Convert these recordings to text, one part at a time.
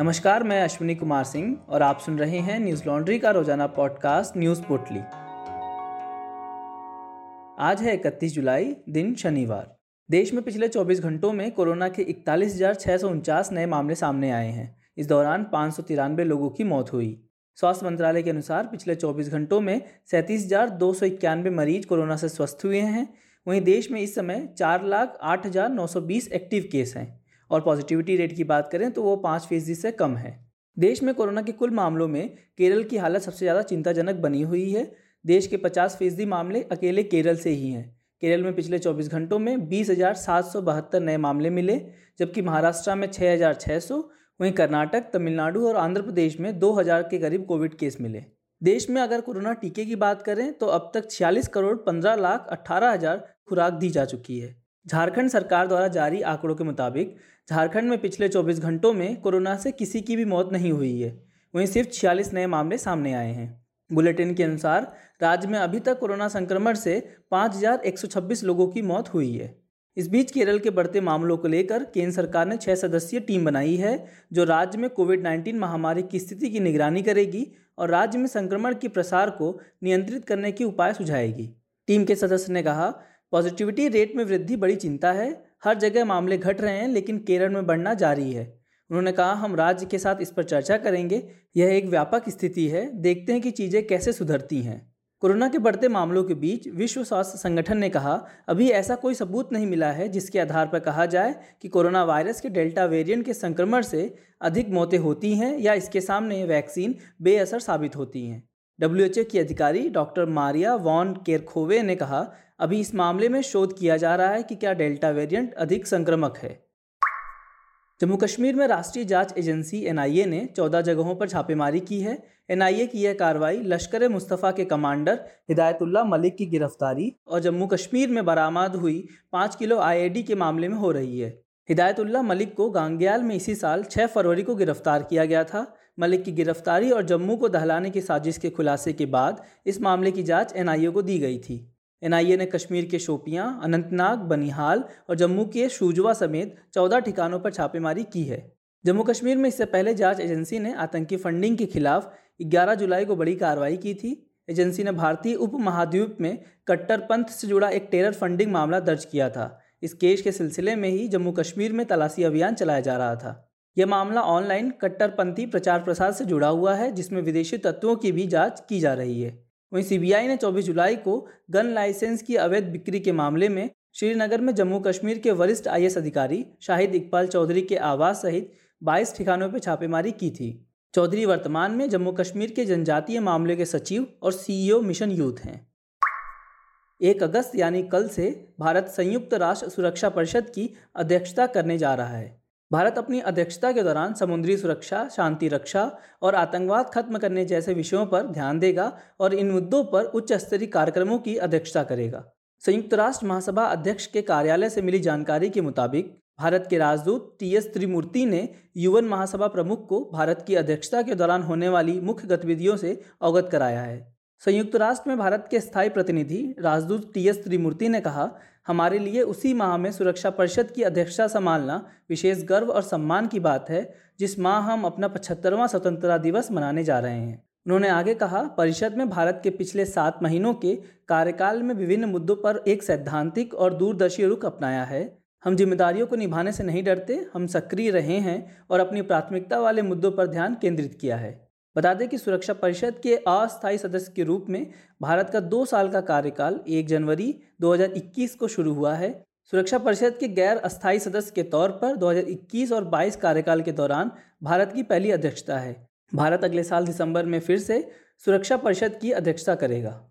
नमस्कार, मैं अश्विनी कुमार सिंह और आप सुन रहे हैं न्यूज़ लॉन्ड्री का रोज़ाना पॉडकास्ट न्यूज़ पोटली। आज है इकतीस जुलाई, दिन शनिवार। देश में पिछले 24 घंटों में कोरोना के इकतालीस नए मामले सामने आए हैं। इस दौरान पाँच सौ तिरानवे लोगों की मौत हुई। स्वास्थ्य मंत्रालय के अनुसार पिछले 24 घंटों में सैंतीस मरीज़ कोरोना से स्वस्थ हुए हैं। वहीं देश में इस समय चार लाख आठ हज़ार नौ सौ बीस एक्टिव केस हैं। और पॉजिटिविटी रेट की बात करें तो वो पाँच फ़ीसदी से कम है। देश में कोरोना के कुल मामलों में केरल की हालत सबसे ज़्यादा चिंताजनक बनी हुई है। देश के पचास फ़ीसदी मामले अकेले केरल से ही हैं। केरल में पिछले 24 घंटों में बीस नए मामले मिले, जबकि महाराष्ट्र में छः हज़ार छः सौ, वहीं कर्नाटक, तमिलनाडु और आंध्र प्रदेश में दो हज़ार के करीब कोविड केस मिले। देश में अगर कोरोना टीके की बात करें तो अब तक छियालीस करोड़ पंद्रह लाख अट्ठारह हज़ार खुराक दी जा चुकी है। झारखंड सरकार द्वारा जारी आंकड़ों के मुताबिक झारखंड में पिछले 24 घंटों में कोरोना से किसी की भी मौत नहीं हुई है। वहीं सिर्फ़ छियालीस नए मामले सामने आए हैं। बुलेटिन के अनुसार राज्य में अभी तक कोरोना संक्रमण से 5,126 लोगों की मौत हुई है। इस बीच केरल के बढ़ते मामलों को लेकर केंद्र सरकार ने छह सदस्यीय टीम बनाई है जो राज्य में कोविड 19 महामारी की स्थिति की निगरानी करेगी और राज्य में संक्रमण के प्रसार को नियंत्रित करने के उपाय सुझाएगी। टीम के सदस्य ने कहा पॉजिटिविटी रेट में वृद्धि बड़ी चिंता है। हर जगह मामले घट रहे हैं, लेकिन केरल में बढ़ना जारी है। उन्होंने कहा, हम राज्य के साथ इस पर चर्चा करेंगे। यह एक व्यापक स्थिति है। देखते हैं कि चीज़ें कैसे सुधरती हैं। कोरोना के बढ़ते मामलों के बीच विश्व स्वास्थ्य संगठन ने कहा, अभी ऐसा कोई सबूत नहीं मिला है जिसके आधार पर कहा जाए कि कोरोना वायरस के डेल्टा वेरिएंट के संक्रमण से अधिक मौतें होती हैं या इसके सामने वैक्सीन बेअसर साबित होती हैं। डब्ल्यू की अधिकारी डॉक्टर मारिया वॉन केरखोवे ने कहा अभी इस मामले में शोध किया जा रहा है कि क्या डेल्टा वेरिएंट अधिक संक्रमक है। जम्मू कश्मीर में राष्ट्रीय जाँच एजेंसी एनआईए ने 14 जगहों पर छापेमारी की है। एनआईए की यह कार्रवाई लश्कर मुस्तफ़ा के कमांडर हिदायतुल्ला मलिक की गिरफ्तारी और जम्मू कश्मीर में बरामद हुई पाँच किलो आईईडी के मामले में हो रही है। हिदायतुल्ला मलिक को गांग्याल में इसी साल 6 फरवरी को गिरफ़्तार किया गया था। मलिक की गिरफ्तारी और जम्मू को दहलाने की साजिश के खुलासे के बाद इस मामले की जाँच एनआईए को दी गई थी। एनआईए ने कश्मीर के शोपियाँ, अनंतनाग, बनिहाल और जम्मू के शूजवा समेत चौदह ठिकानों पर छापेमारी की है। जम्मू कश्मीर में इससे पहले जाँच एजेंसी ने आतंकी फंडिंग के खिलाफ 11 जुलाई को बड़ी कार्रवाई की थी। एजेंसी ने भारतीय उप महाद्वीप में कट्टरपंथ से जुड़ा एक टेरर फंडिंग मामला दर्ज किया था। इस केस के सिलसिले में ही जम्मू कश्मीर में तलाशी अभियान चलाया जा रहा था। यह मामला ऑनलाइन कट्टरपंथी प्रचार प्रसार से जुड़ा हुआ है, जिसमें विदेशी तत्वों की भी जाँच की जा रही है। वहीं सीबीआई ने 24 जुलाई को गन लाइसेंस की अवैध बिक्री के मामले में श्रीनगर में जम्मू कश्मीर के वरिष्ठ आई अधिकारी शाहिद इकबाल चौधरी के आवास सहित 22 ठिकानों पर छापेमारी की थी। चौधरी वर्तमान में जम्मू कश्मीर के जनजातीय मामले के सचिव और सीईओ मिशन यूथ हैं। एक अगस्त यानी कल से भारत संयुक्त राष्ट्र सुरक्षा परिषद की अध्यक्षता करने जा रहा है। भारत अपनी अध्यक्षता के दौरान समुद्री सुरक्षा, शांति रक्षा और आतंकवाद खत्म करने जैसे विषयों पर ध्यान देगा और इन मुद्दों पर उच्च स्तरीय कार्यक्रमों की अध्यक्षता करेगा। संयुक्त राष्ट्र महासभा अध्यक्ष के कार्यालय से मिली जानकारी के मुताबिक, भारत के राजदूत टी एस त्रिमूर्ति ने यूएन महासभा प्रमुख को भारत की अध्यक्षता के दौरान होने वाली मुख्य गतिविधियों से अवगत कराया है। संयुक्त राष्ट्र में भारत के स्थायी प्रतिनिधि राजदूत टी एस त्रिमूर्ति ने कहा, हमारे लिए उसी माह में सुरक्षा परिषद की अध्यक्षता संभालना विशेष गर्व और सम्मान की बात है, जिस माह हम अपना पचहत्तरवां स्वतंत्रता दिवस मनाने जा रहे हैं। उन्होंने आगे कहा, परिषद में भारत के पिछले सात महीनों के कार्यकाल में विभिन्न मुद्दों पर एक सैद्धांतिक और दूरदर्शी रुख अपनाया है। हम जिम्मेदारियों को निभाने से नहीं डरते, हम सक्रिय रहे हैं और अपनी प्राथमिकता वाले मुद्दों पर ध्यान केंद्रित किया है। बता दें कि सुरक्षा परिषद के अस्थायी सदस्य के रूप में भारत का दो साल का कार्यकाल, एक जनवरी 2021 को शुरू हुआ है। सुरक्षा परिषद के गैर अस्थायी सदस्य के तौर पर 2021 और 22 कार्यकाल के दौरान भारत की पहली अध्यक्षता है। भारत अगले साल दिसंबर में फिर से सुरक्षा परिषद की अध्यक्षता करेगा।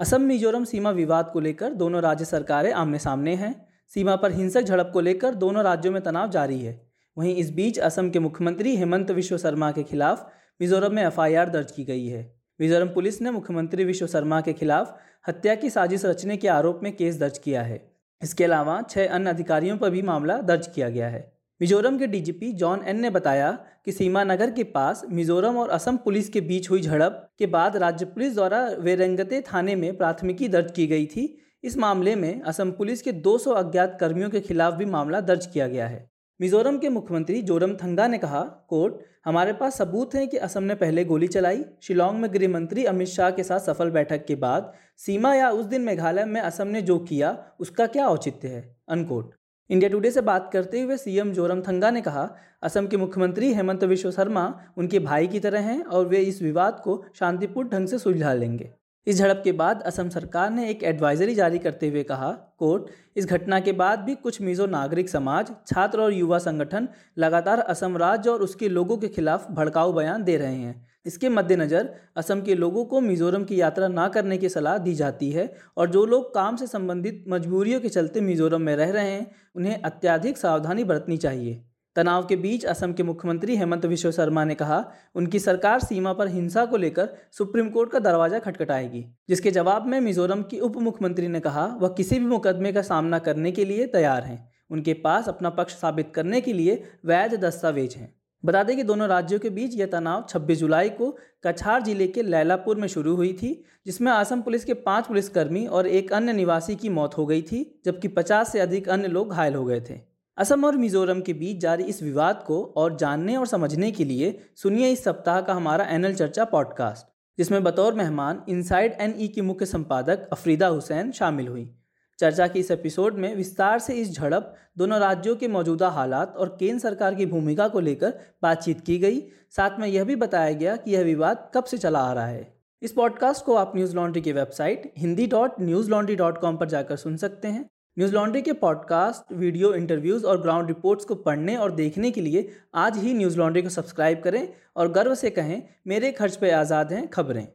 असम, मिजोरम सीमा विवाद को लेकर दोनों राज्य सरकारें आमने सामने हैं। सीमा पर हिंसक झड़प को लेकर दोनों राज्यों में तनाव जारी है। वहीं इस बीच असम के मुख्यमंत्री हेमंत विश्व शर्मा के खिलाफ मिजोरम में एफआईआर दर्ज की गई है। मिजोरम पुलिस ने मुख्यमंत्री विश्व शर्मा के खिलाफ हत्या की साजिश रचने के आरोप में केस दर्ज किया है। इसके अलावा छह अन्य अधिकारियों पर भी मामला दर्ज किया गया है। मिजोरम के डीजीपी जॉन एन ने बताया कि सीमा नगर के पास मिजोरम और असम पुलिस के बीच हुई झड़प के बाद राज्य पुलिस द्वारा वेरंगते थाने में प्राथमिकी दर्ज की गई थी। इस मामले में असम पुलिस के 200 अज्ञात कर्मियों के खिलाफ भी मामला दर्ज किया गया है। मिजोरम के मुख्यमंत्री जोरम थंगा ने कहा, कोर्ट, हमारे पास सबूत हैं कि असम ने पहले गोली चलाई। शिलोंग में गृह मंत्री अमित शाह के साथ सफल बैठक के बाद सीमा या उस दिन मेघालय में असम ने जो किया, उसका क्या औचित्य है? अनकोट इंडिया टुडे से बात करते हुए सीएम जोरम थंगा ने कहा, असम के मुख्यमंत्री हेमंत विश्व शर्मा उनके भाई की तरह हैं और वे इस विवाद को शांतिपूर्ण ढंग से सुलझा लेंगे। इस झड़प के बाद असम सरकार ने एक एडवाइजरी जारी करते हुए कहा कोर्ट इस घटना के बाद भी कुछ मिजो नागरिक समाज, छात्र और युवा संगठन लगातार असम राज्य और उसके लोगों के खिलाफ भड़काऊ बयान दे रहे हैं। इसके मद्देनज़र असम के लोगों को मिजोरम की यात्रा ना करने की सलाह दी जाती है और जो लोग काम से संबंधित मजबूरियों के चलते मिजोरम में रह रहे हैं, उन्हें अत्याधिक सावधानी बरतनी चाहिए। तनाव के बीच असम के मुख्यमंत्री हेमंत विश्व शर्मा ने कहा, उनकी सरकार सीमा पर हिंसा को लेकर सुप्रीम कोर्ट का दरवाज़ा खटखटाएगी। जिसके जवाब में मिजोरम की उप मुख्यमंत्री ने कहा, वह किसी भी मुकदमे का सामना करने के लिए तैयार हैं। उनके पास अपना पक्ष साबित करने के लिए वैध दस्तावेज़ हैं। बता दें कि दोनों राज्यों के बीच यह तनाव 26 जुलाई को कछार ज़िले के लैलापुर में शुरू हुई थी, जिसमें असम पुलिस के पाँच पुलिसकर्मी और एक अन्य निवासी की मौत हो गई थी, जबकि 50 से अधिक अन्य लोग घायल हो गए थे। असम और मिजोरम के बीच जारी इस विवाद को और जानने और समझने के लिए सुनिए इस सप्ताह का हमारा एनएल चर्चा पॉडकास्ट, जिसमें बतौर मेहमान इनसाइड एन ई की मुख्य संपादक अफरीदा हुसैन शामिल हुई। चर्चा के इस एपिसोड में विस्तार से इस झड़प, दोनों राज्यों के मौजूदा हालात और केंद्र सरकार की भूमिका को लेकर बातचीत की गई। साथ में यह भी बताया गया कि यह विवाद कब से चला आ रहा है। इस पॉडकास्ट को आप न्यूज़ लॉन्ड्री की website, Hindi dot Newslaundry dot com पर जाकर सुन सकते हैं। न्यूज़ लॉन्ड्री के पॉडकास्ट, वीडियो इंटरव्यूज़ और ग्राउंड रिपोर्ट्स को पढ़ने और देखने के लिए आज ही न्यूज़ लॉन्ड्री को सब्सक्राइब करें और गर्व से कहें, मेरे खर्च पे आज़ाद हैं खबरें।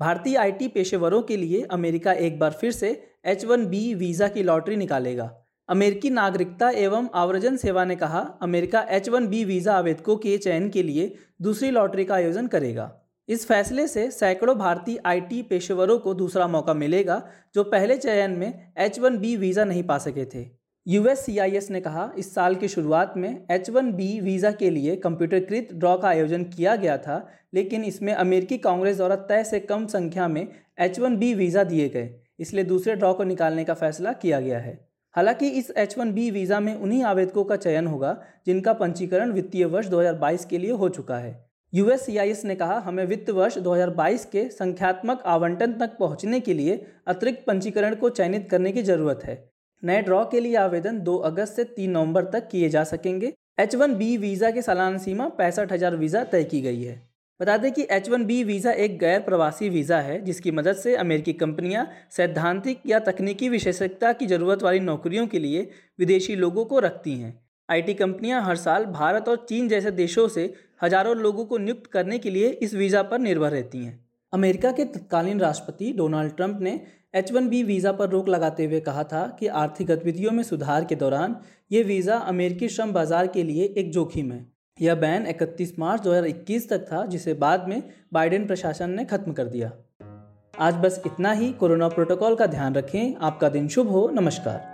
भारतीय आईटी पेशेवरों के लिए अमेरिका एक बार फिर से एच वन बी वीज़ा की लॉटरी निकालेगा। अमेरिकी नागरिकता एवं आवर्जन सेवा ने कहा, America H one B visa आवेदकों के चयन के लिए दूसरी लॉटरी का आयोजन करेगा। इस फैसले से सैकड़ों भारतीय आईटी पेशेवरों को दूसरा मौका मिलेगा, जो पहले चयन में एच वन बी वीज़ा नहीं पा सके थे। यूएससीआईएस ने कहा, इस साल की शुरुआत में एच वन बी वीज़ा के लिए कंप्यूटरकृत ड्रॉ का आयोजन किया गया था, लेकिन इसमें अमेरिकी कांग्रेस द्वारा तय से कम संख्या में एच वन बी वीज़ा दिए गए, इसलिए दूसरे ड्रॉ को निकालने का फैसला किया गया है। हालाँकि इस एच वन बी वीज़ा में उन्हीं आवेदकों का चयन होगा, जिनका पंजीकरण वित्तीय वर्ष 2022 के लिए हो चुका है। यूएससीआईएस ने कहा, हमें वित्त वर्ष 2022 के संख्यात्मक आवंटन तक पहुँचने के लिए अतिरिक्त पंजीकरण को चयनित करने की ज़रूरत है। नए ड्रॉ के लिए आवेदन 2 अगस्त से 3 नवंबर तक किए जा सकेंगे। एच वन बी वीज़ा की सालाना सीमा पैंसठ हज़ार वीज़ा तय की गई है। बता दें कि एच वन बी वीज़ा एक गैर प्रवासी वीज़ा है, जिसकी मदद से अमेरिकी कंपनियाँ सैद्धांतिक या तकनीकी विशेषज्ञता की ज़रूरत वाली नौकरियों के लिए विदेशी लोगों को रखती हैं। आईटी कंपनियाँ हर साल भारत और चीन जैसे देशों से हज़ारों लोगों को नियुक्त करने के लिए इस वीज़ा पर निर्भर रहती हैं। अमेरिका के तत्कालीन राष्ट्रपति डोनाल्ड ट्रंप ने एच वन बी वीज़ा पर रोक लगाते हुए कहा था कि आर्थिक गतिविधियों में सुधार के दौरान ये वीज़ा अमेरिकी श्रम बाज़ार के लिए एक जोखिम है। यह बैन 31 मार्च 2021 तक था, जिसे बाद में बाइडेन प्रशासन ने खत्म कर दिया। आज बस इतना ही। कोरोना प्रोटोकॉल का ध्यान रखें। आपका दिन शुभ हो। नमस्कार।